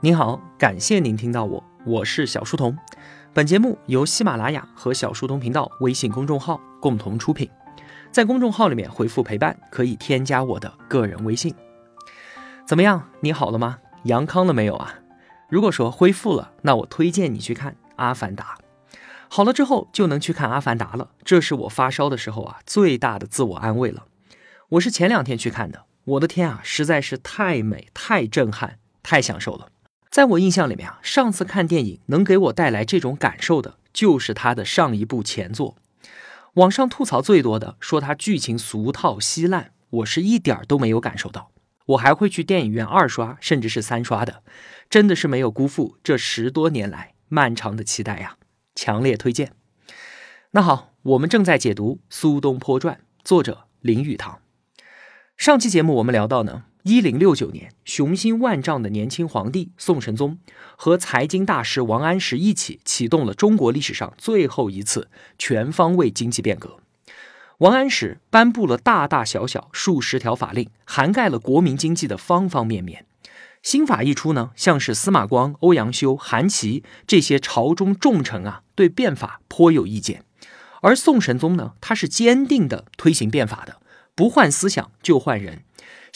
您好，感谢您听到我，我是小书童。本节目由喜马拉雅和小书童频道微信公众号共同出品。在公众号里面回复“陪伴”，可以添加我的个人微信。怎么样？你好了吗？阳康了没有啊？如果说恢复了，那我推荐你去看《阿凡达》。好了之后就能去看《阿凡达》了，这是我发烧的时候啊最大的自我安慰了。我是前两天去看的，我的天啊，实在是太美、太震撼、太享受了。在我印象里面啊，上次看电影能给我带来这种感受的，就是他的上一部前作。网上吐槽最多的说他剧情俗套稀烂，我是一点儿都没有感受到。我还会去电影院二刷，甚至是三刷的，真的是没有辜负这十多年来漫长的期待呀！强烈推荐。那好，我们正在解读《苏东坡传》，作者林语堂。上期节目我们聊到呢。一零六九年，雄心万丈的年轻皇帝宋神宗和财经大师王安石一起启动了中国历史上最后一次全方位经济变革。王安石颁布了大大小小数十条法令，涵盖了国民经济的方方面面。新法一出呢，像是司马光、欧阳修、韩琦这些朝中重臣啊，对变法颇有意见。而宋神宗呢，他是坚定的推行变法的，不换思想就换人。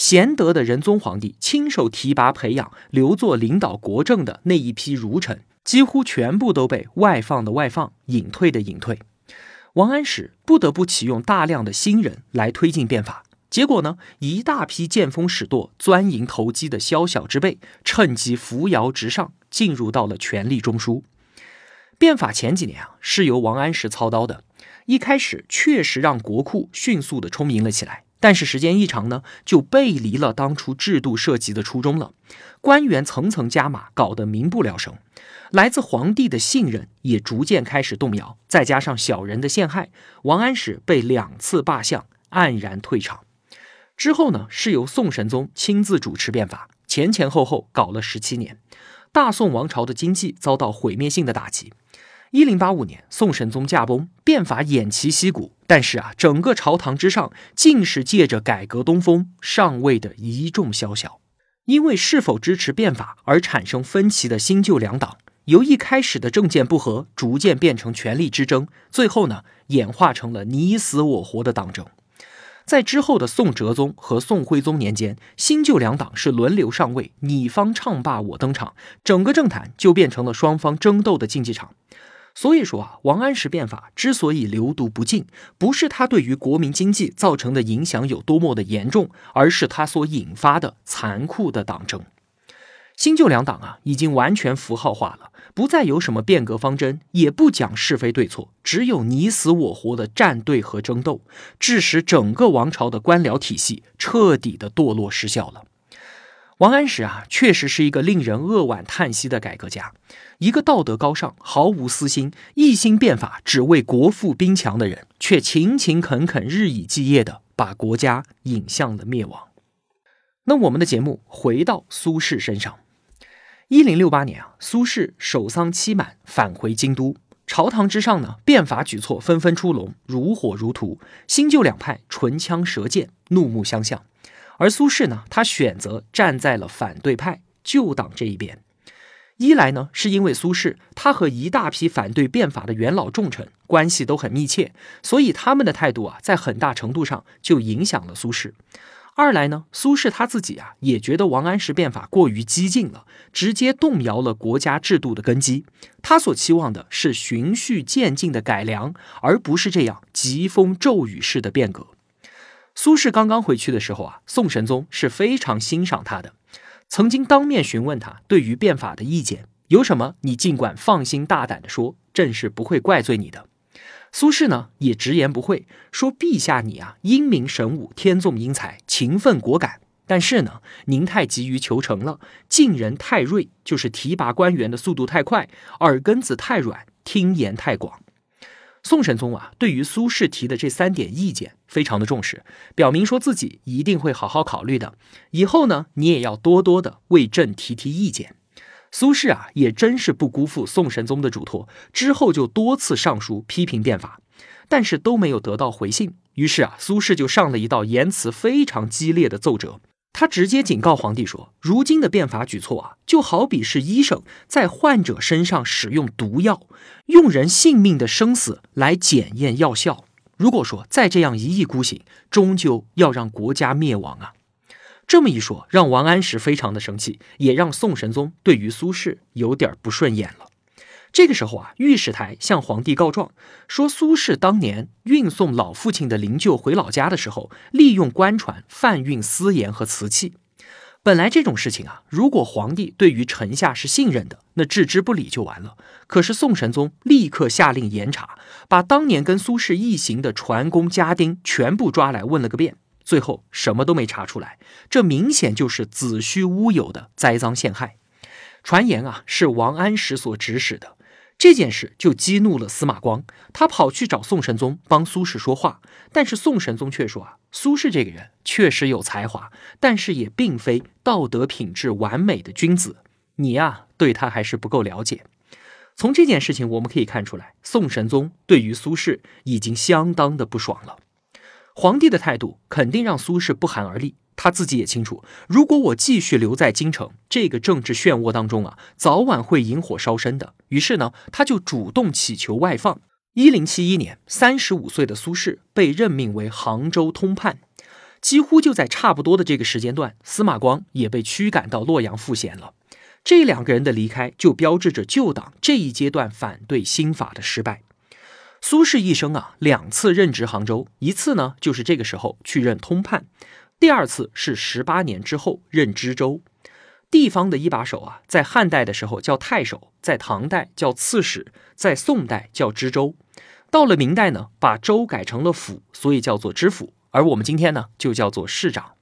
贤德的仁宗皇帝亲手提拔培养、留作领导国政的那一批儒臣，几乎全部都被外放的外放、隐退的隐退。王安石不得不启用大量的新人来推进变法，结果呢，一大批见风使舵、钻营投机的宵小之辈，趁机扶摇直上，进入到了权力中枢。变法前几年啊，是由王安石操刀的，一开始确实让国库迅速的充盈了起来。但是时间一长呢，就背离了当初制度设计的初衷了。官员层层加码，搞得民不聊生，来自皇帝的信任也逐渐开始动摇。再加上小人的陷害，王安石被两次罢相，黯然退场。之后呢，是由宋神宗亲自主持变法，前前后后搞了十七年，大宋王朝的经济遭到毁灭性的打击。一零八五年，宋神宗驾崩，变法偃旗息鼓。但是啊，整个朝堂之上，尽是借着改革东风上位的一众宵小。因为是否支持变法而产生分歧的新旧两党，由一开始的政见不合，逐渐变成权力之争，最后呢，演化成了你死我活的党争。在之后的宋哲宗和宋徽宗年间，新旧两党是轮流上位，你方唱罢我登场，整个政坛就变成了双方争斗的竞技场。所以说啊，王安石变法之所以流毒不尽，不是他对于国民经济造成的影响有多么的严重，而是他所引发的残酷的党争。新旧两党啊，已经完全符号化了，不再有什么变革方针，也不讲是非对错，只有你死我活的站队和争斗，致使整个王朝的官僚体系彻底的堕落失效了。王安石啊，确实是一个令人扼腕叹息的改革家，一个道德高尚、毫无私心、一心变法只为国富兵强的人，却勤勤恳恳、日以继夜的把国家引向了灭亡。那我们的节目回到苏轼身上，一零六八年啊，苏轼守丧期满，返回京都，朝堂之上呢，变法举措纷纷出笼，如火如荼，新旧两派唇枪舌剑，怒目相向。而苏轼呢，他选择站在了反对派旧党这一边。一来呢，是因为苏轼他和一大批反对变法的元老重臣关系都很密切，所以他们的态度啊，在很大程度上就影响了苏轼。二来呢，苏轼他自己啊，也觉得王安石变法过于激进了，直接动摇了国家制度的根基。他所期望的是循序渐进的改良，而不是这样疾风骤雨式的变革。苏轼刚刚回去的时候啊，宋神宗是非常欣赏他的，曾经当面询问他对于变法的意见，有什么你尽管放心大胆的说，朕是不会怪罪你的。苏轼呢也直言不讳说：“陛下你啊英明神武，天纵英才，勤奋果敢，但是呢您太急于求成了，进人太锐，就是提拔官员的速度太快，耳根子太软，听言太广。”宋神宗啊，对于苏轼提的这三点意见非常的重视，表明说自己一定会好好考虑的。以后呢，你也要多多的为朕提提意见。苏轼啊，也真是不辜负宋神宗的嘱托，之后就多次上书批评变法，但是都没有得到回信。于是啊，苏轼就上了一道言辞非常激烈的奏折。他直接警告皇帝说：“如今的变法举措啊，就好比是医生在患者身上使用毒药，用人性命的生死来检验药效。如果说再这样一意孤行，终究要让国家灭亡啊！”这么一说，让王安石非常的生气，也让宋神宗对于苏轼有点不顺眼了。这个时候啊，御史台向皇帝告状说，苏轼当年运送老父亲的灵柩回老家的时候，利用官船贩运私盐和瓷器。本来这种事情啊，如果皇帝对于臣下是信任的，那置之不理就完了。可是宋神宗立刻下令严查，把当年跟苏轼一行的船工家丁全部抓来问了个遍，最后什么都没查出来。这明显就是子虚乌有的栽赃陷害。传言啊，是王安石所指使的。这件事就激怒了司马光，他跑去找宋神宗帮苏轼说话，但是宋神宗却说啊，苏轼这个人确实有才华，但是也并非道德品质完美的君子，你呀对他还是不够了解。从这件事情我们可以看出来，宋神宗对于苏轼已经相当的不爽了，皇帝的态度肯定让苏轼不寒而栗。他自己也清楚，如果我继续留在京城这个政治漩涡当中啊，早晚会引火烧身的。于是呢，他就主动乞求外放。一零七一年，三十五岁的苏轼被任命为杭州通判。几乎就在差不多的这个时间段，司马光也被驱赶到洛阳赋闲了。这两个人的离开，就标志着旧党这一阶段反对新法的失败。苏轼一生啊，两次任职杭州，一次呢就是这个时候去任通判。第二次是十八年之后任知州，地方的一把手啊，在汉代的时候叫太守，在唐代叫刺史，在宋代叫知州，到了明代呢，把州改成了府，所以叫做知府，而我们今天呢，就叫做市长。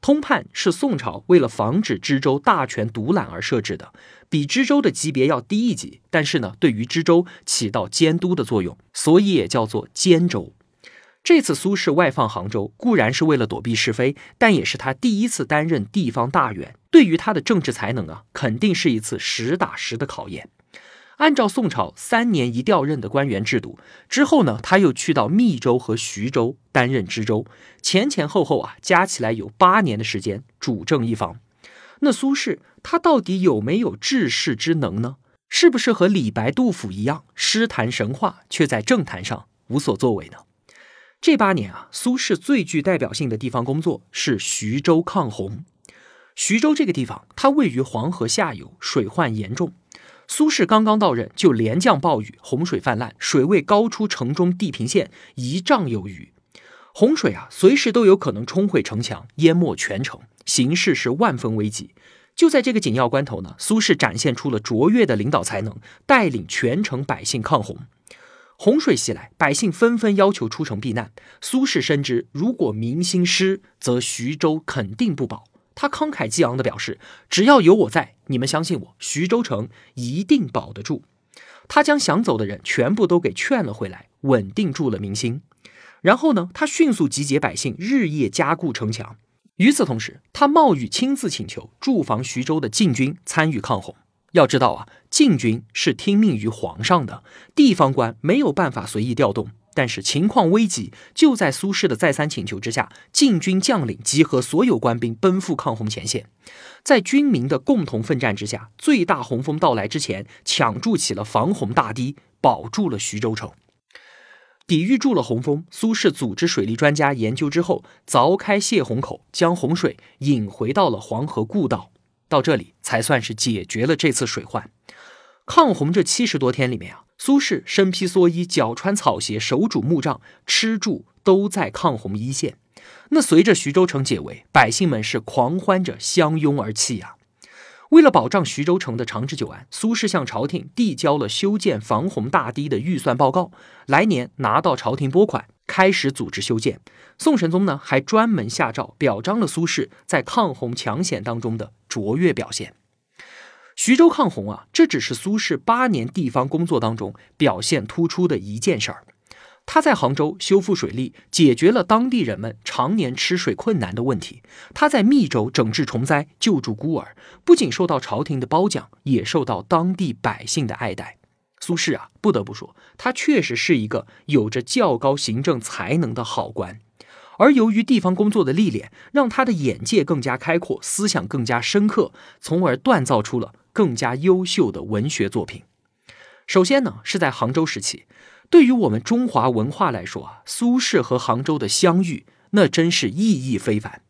通判是宋朝为了防止知州大权独揽而设置的，比知州的级别要低一级，但是呢，对于知州起到监督的作用，所以也叫做监州。这次苏轼外放杭州，固然是为了躲避是非，但也是他第一次担任地方大员，对于他的政治才能啊，肯定是一次实打实的考验。按照宋朝三年一调任的官员制度，之后呢，他又去到密州和徐州担任知州，前前后后啊，加起来有八年的时间主政一方。那苏轼他到底有没有治世之能呢？是不是和李白、杜甫一样，诗坛神话，却在政坛上无所作为呢？这八年啊，苏轼最具代表性的地方工作是徐州抗洪。徐州这个地方，它位于黄河下游，水患严重。苏轼刚刚到任，就连降暴雨，洪水泛滥，水位高出城中地平线一丈有余。洪水啊，随时都有可能冲毁城墙，淹没全城，形势是万分危急。就在这个紧要关头呢，苏轼展现出了卓越的领导才能，带领全城百姓抗洪。洪水袭来，百姓纷纷要求出城避难。苏轼深知，如果民心失，则徐州肯定不保。他慷慨激昂地表示：“只要有我在，你们相信我，徐州城一定保得住。”他将想走的人全部都给劝了回来，稳定住了民心。然后呢，他迅速集结百姓，日夜加固城墙。与此同时，他冒雨亲自请求驻防徐州的禁军参与抗洪。要知道啊，禁军是听命于皇上的，地方官没有办法随意调动。但是情况危急，就在苏轼的再三请求之下，禁军将领集合所有官兵，奔赴抗洪前线。在军民的共同奋战之下，最大洪峰到来之前，抢筑起了防洪大堤，保住了徐州城。抵御住了洪峰，苏轼组织水利专家研究之后，凿开泄洪口，将洪水引回到了黄河故道。到这里才算是解决了这次水患。抗洪这七十多天里面啊，苏轼身披蓑衣，脚穿草鞋，手拄木杖，吃住都在抗洪一线。那随着徐州城解围，百姓们是狂欢着相拥而泣呀。为了保障徐州城的长治久安，苏轼向朝廷递交了修建防洪大堤的预算报告，来年拿到朝廷拨款，开始组织修建。宋神宗呢，还专门下诏表彰了苏轼在抗洪抢险当中的卓越表现。徐州抗洪啊，这只是苏轼八年地方工作当中表现突出的一件事儿。他在杭州修复水利，解决了当地人们常年吃水困难的问题；他在密州整治虫灾，救助孤儿，不仅受到朝廷的褒奖，也受到当地百姓的爱戴。苏轼啊，不得不说，他确实是一个有着较高行政才能的好官。而由于地方工作的历练，让他的眼界更加开阔，思想更加深刻，从而锻造出了更加优秀的文学作品。首先呢，是在杭州时期，对于我们中华文化来说啊，苏轼和杭州的相遇，那真是意义非凡。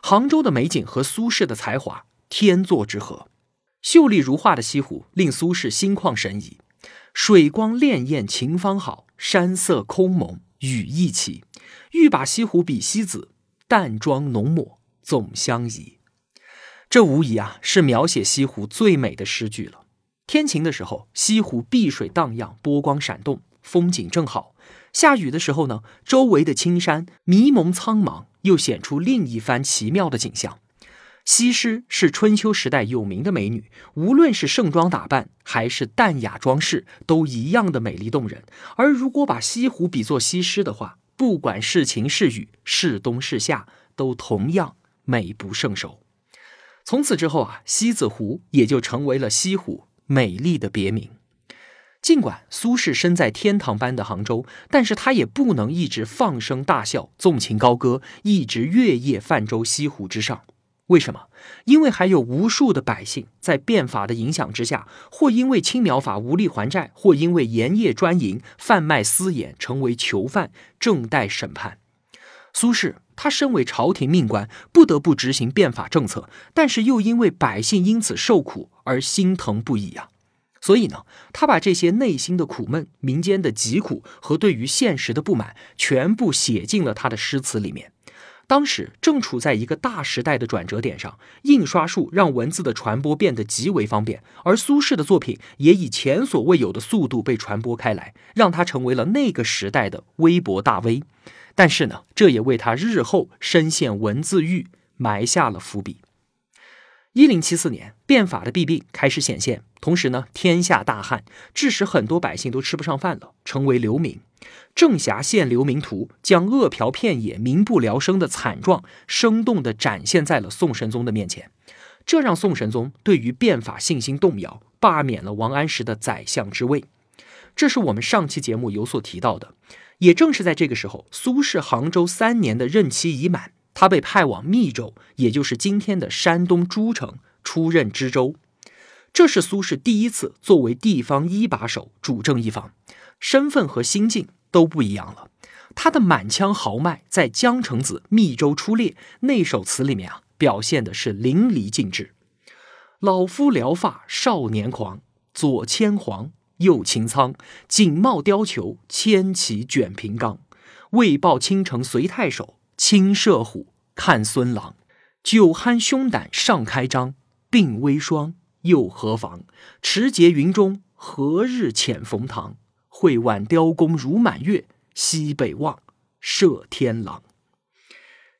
杭州的美景和苏轼的才华天作之合，秀丽如画的西湖令苏轼心旷神怡。水光潋滟晴方好，山色空蒙雨亦奇。欲把西湖比西子，淡妆浓抹总相宜。这无疑啊是描写西湖最美的诗句了。天晴的时候，西湖碧水荡漾，波光闪动，风景正好；下雨的时候呢，周围的青山迷蒙苍茫，又显出另一番奇妙的景象。西施是春秋时代有名的美女，无论是盛装打扮还是淡雅装饰，都一样的美丽动人。而如果把西湖比作西施的话，不管是晴是雨，是冬是夏，都同样美不胜收。从此之后啊，西子湖也就成为了西湖美丽的别名。尽管苏轼身在天堂般的杭州，但是他也不能一直放声大笑、纵情高歌，一直月夜泛舟西湖之上。为什么？因为还有无数的百姓在变法的影响之下，或因为青苗法无力还债，或因为盐业专营、贩卖私盐成为囚犯，正待审判。苏轼他身为朝廷命官，不得不执行变法政策，但是又因为百姓因此受苦而心疼不已呀。所以呢，他把这些内心的苦闷、民间的疾苦和对于现实的不满，全部写进了他的诗词里面。当时正处在一个大时代的转折点上，印刷术让文字的传播变得极为方便，而苏轼的作品也以前所未有的速度被传播开来，让他成为了那个时代的微博大 V。但是呢，这也为他日后深陷文字狱埋下了伏笔。一零七四年，变法的弊病开始显现，同时呢，天下大旱，致使很多百姓都吃不上饭了，成为流民。郑侠献流民图，将饿殍遍野、民不聊生的惨状，生动地展现在了宋神宗的面前。这让宋神宗对于变法信心动摇，罢免了王安石的宰相之位。这是我们上期节目有所提到的。也正是在这个时候，苏轼杭州三年的任期已满，他被派往密州，也就是今天的山东诸城，出任知州。这是苏轼第一次作为地方一把手主政一方。身份和心境都不一样了。他的满腔豪迈，在《江城子·密州出猎》那首词里面啊，表现的是淋漓尽致。老夫聊发少年狂，左牵黄，右擎苍，锦帽貂裘，千骑卷平冈。为报倾城随太守，亲射虎，看孙郎。酒酣胸胆尚开张，鬓微霜，又何妨？持节云中，何日遣冯唐？会挽雕弓如满月，西北望，射天狼。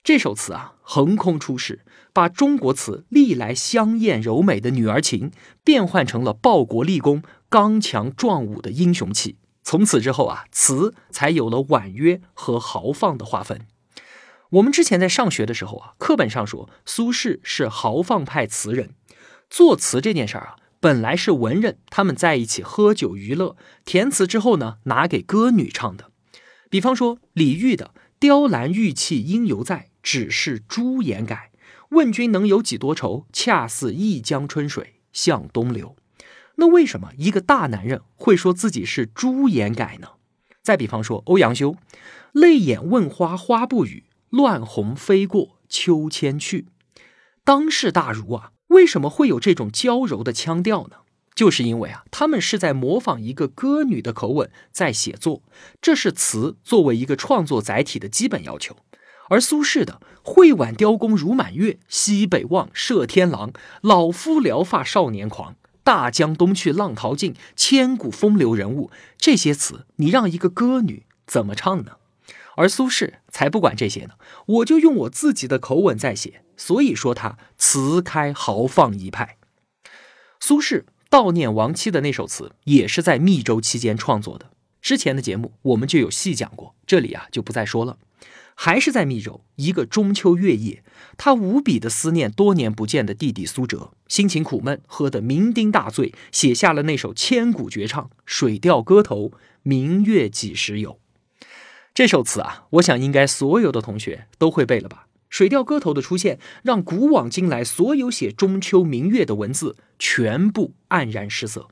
这首词啊，横空出世，把中国词历来香艳柔美的女儿情，变换成了报国立功、刚强壮武的英雄气。从此之后啊，词才有了婉约和豪放的划分。我们之前在上学的时候啊，课本上说苏轼是豪放派词人，作词这件事儿啊。本来是文人他们在一起喝酒娱乐，填词之后呢，拿给歌女唱的。比方说李煜的“雕栏玉砌应犹在，只是朱颜改。问君能有几多愁？恰似一江春水向东流。”那为什么一个大男人会说自己是朱颜改呢？再比方说欧阳修，“泪眼问花花不语，乱红飞过秋千去。”当世大儒啊。为什么会有这种娇柔的腔调呢？就是因为啊，他们是在模仿一个歌女的口吻在写作，这是词作为一个创作载体的基本要求。而苏轼的“会挽雕弓如满月，西北望，射天狼。老夫聊发少年狂，大江东去，浪淘尽，千古风流人物”，这些词，你让一个歌女怎么唱呢？而苏轼才不管这些呢，我就用我自己的口吻在写。所以说他词开豪放一派。苏轼悼念亡妻的那首词也是在密州期间创作的。之前的节目我们就有细讲过，这里啊就不再说了。还是在密州一个中秋月夜，他无比的思念多年不见的弟弟苏辙，心情苦闷，喝得酩酊大醉，写下了那首千古绝唱《水调歌头·明月几时有》。这首词啊，我想应该所有的同学都会背了吧？水调歌头的出现，让古往今来所有写中秋明月的文字全部黯然失色。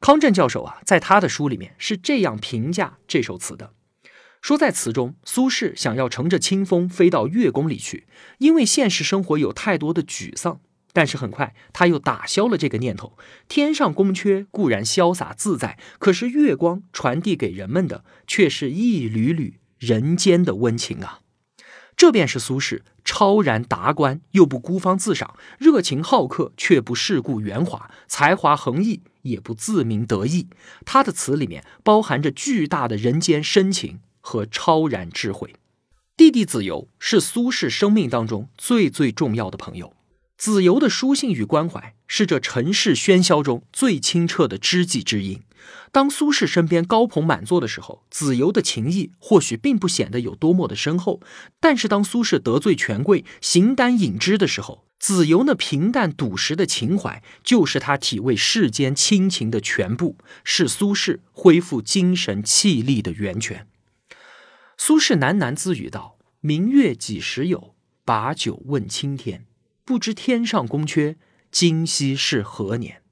康震教授啊，在他的书里面是这样评价这首词的：说在词中，苏轼想要乘着清风飞到月宫里去，因为现实生活有太多的沮丧。但是很快他又打消了这个念头。天上宫阙固然潇洒自在，可是月光传递给人们的却是一缕缕人间的温情啊！这便是苏轼超然达观又不孤芳自赏，热情好客却不世故圆滑，才华横溢也不自鸣得意。他的词里面包含着巨大的人间深情和超然智慧。弟弟子由是苏轼生命当中最最重要的朋友。子由的书信与关怀是这尘世喧嚣中最清澈的知己之音。当苏轼身边高朋满座的时候，子由的情谊或许并不显得有多么的深厚；但是当苏轼得罪权贵、形单影只的时候，子由那平淡笃实的情怀，就是他体味世间亲情的全部，是苏轼恢复精神气力的源泉。苏轼喃喃自语道：“明月几时有？把酒问青天。”不知天上宫阙，今夕是何年？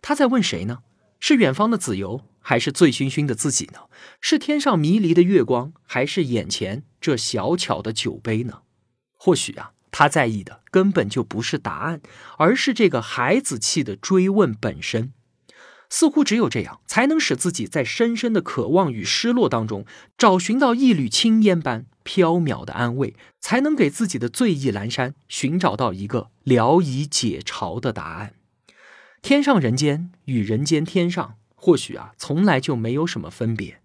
他在问谁呢？是远方的子由，还是醉醺醺的自己呢？是天上迷离的月光，还是眼前这小巧的酒杯呢？或许啊，他在意的根本就不是答案，而是这个孩子气的追问本身。似乎只有这样，才能使自己在深深的渴望与失落当中，找寻到一缕青烟般飘渺的安慰，才能给自己的醉意阑珊寻找到一个聊以解嘲的答案。天上人间与人间天上，或许啊，从来就没有什么分别。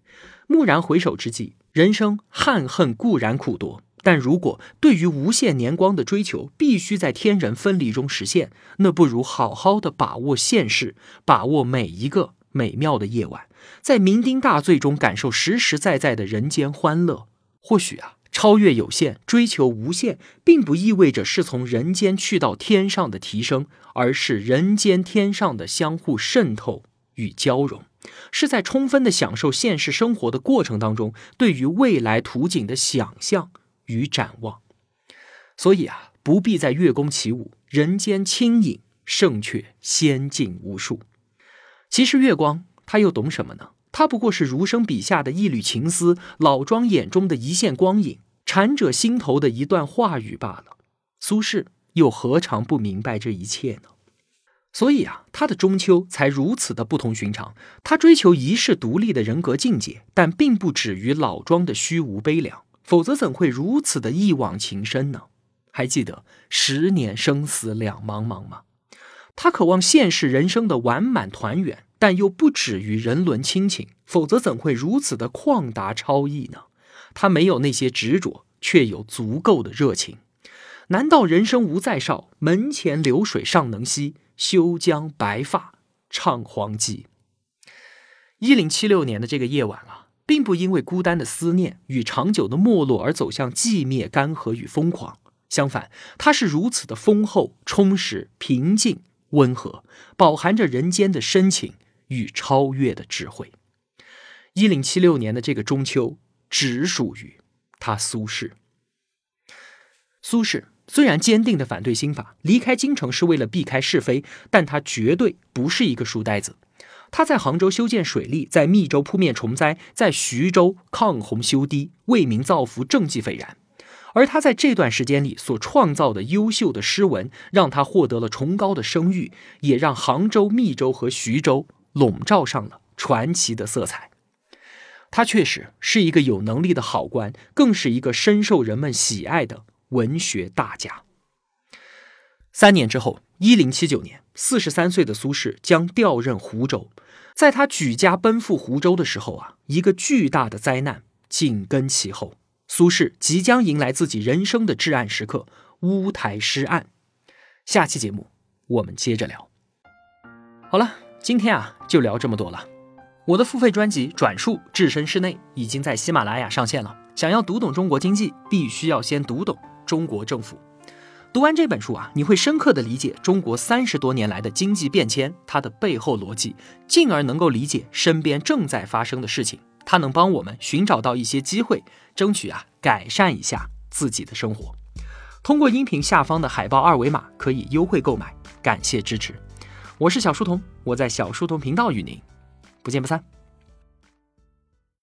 蓦然回首之际，人生憾恨固然苦多。但如果对于无限年光的追求必须在天人分离中实现，那不如好好的把握现世，把握每一个美妙的夜晚，在酩酊大醉中感受实实在在的人间欢乐。或许啊，超越有限，追求无限，并不意味着是从人间去到天上的提升，而是人间天上的相互渗透与交融，是在充分的享受现实生活的过程当中，对于未来图景的想象。与展望，所以啊，不必在月宫起舞，人间轻影胜却仙境无数。其实月光他又懂什么呢？他不过是儒生笔下的一缕情丝，老庄眼中的一线光影，禅者心头的一段话语罢了。苏轼又何尝不明白这一切呢？所以啊，他的中秋才如此的不同寻常。他追求一世独立的人格境界，但并不止于老庄的虚无悲凉。否则怎会如此的一往情深呢？还记得十年生死两茫茫吗？他渴望现世人生的完满团圆，但又不止于人伦亲情。否则怎会如此的旷达超逸呢？他没有那些执着，却有足够的热情。难道人生无再少？门前流水尚能西，休将白发唱黄鸡。一零七六年的这个夜晚啊。并不因为孤单的思念与长久的没落而走向寂灭、干涸与疯狂。相反，它是如此的丰厚、充实、平静、温和，饱含着人间的深情与超越的智慧。一零七六年的这个中秋，只属于他苏轼。苏轼虽然坚定的反对新法，离开京城是为了避开是非，但他绝对不是一个书呆子。他在杭州修建水利，在密州扑灭虫灾，在徐州抗洪修堤，为民造福，政绩斐然。而他在这段时间里所创造的优秀的诗文，让他获得了崇高的声誉，也让杭州、密州和徐州笼罩上了传奇的色彩。他确实是一个有能力的好官，更是一个深受人们喜爱的文学大家。三年之后，一零七九年，四十三岁的苏轼将调任湖州。在他举家奔赴湖州的时候啊，一个巨大的灾难紧跟其后。苏轼即将迎来自己人生的至暗时刻——乌台诗案。下期节目我们接着聊。好了，今天啊就聊这么多了。我的付费专辑《转述置身事内》已经在喜马拉雅上线了。想要读懂中国经济，必须要先读懂中国政府。读完这本书啊，你会深刻的理解中国三十多年来的经济变迁，它的背后逻辑，进而能够理解身边正在发生的事情。它能帮我们寻找到一些机会，争取啊改善一下自己的生活。通过音频下方的海报二维码可以优惠购买，感谢支持。我是小书童，我在小书童频道与您不见不散。